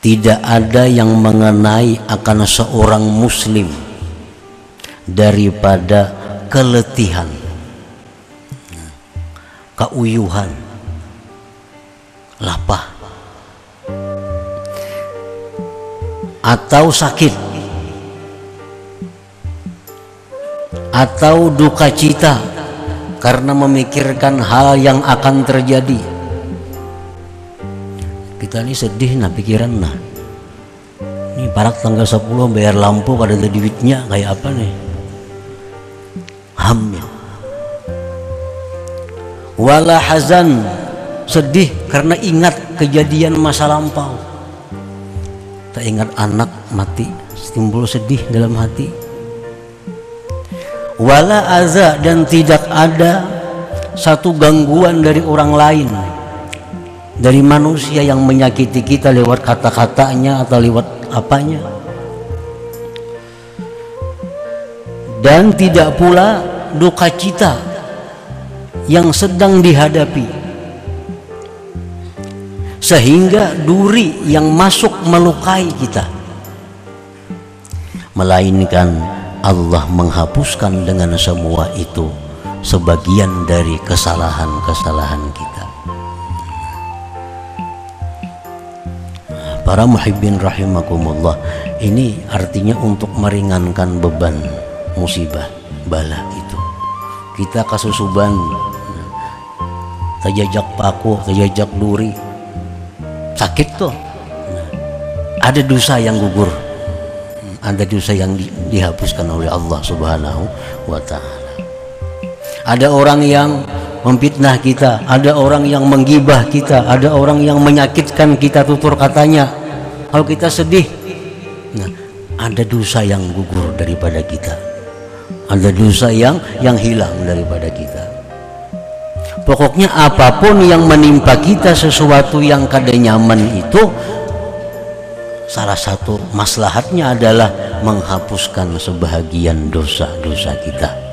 tidak ada yang mengenai akan seorang muslim daripada keletihan keuyuhan lapah atau sakit atau duka cita karena memikirkan hal yang akan terjadi kita ini sedih nah pikiran nah ini parak tanggal 10 bayar lampu pada ada duitnya kayak apa nih hamil wala hazan. Sedih karena ingat kejadian masa lampau. Tak ingat anak mati timbul sedih dalam hati. Wala aza dan tidak ada satu gangguan dari orang lain dari manusia yang menyakiti kita lewat kata-katanya atau lewat apanya. Dan tidak pula duka cita yang sedang dihadapi. Sehingga duri yang masuk melukai kita. Melainkan Allah menghapuskan dengan semua itu sebagian dari kesalahan-kesalahan kita para muhibbin rahimakumullah ini artinya untuk meringankan beban musibah bala itu. Kita kasusuban terjajak paku terjajak duri sakit tuh. Ada dosa yang gugur ada dosa yang di, dihapuskan oleh Allah subhanahu wa ta'ala. Ada orang yang memfitnah kita, ada orang yang menggibah kita, ada orang yang menyakitkan kita tutur katanya, kalau kita sedih nah ada dosa yang gugur daripada kita. Ada dosa yang yang hilang daripada kita. Pokoknya apa pun yang menimpa kita sesuatu yang kada nyaman itu salah satu maslahatnya adalah menghapuskan sebahagian dosa-dosa kita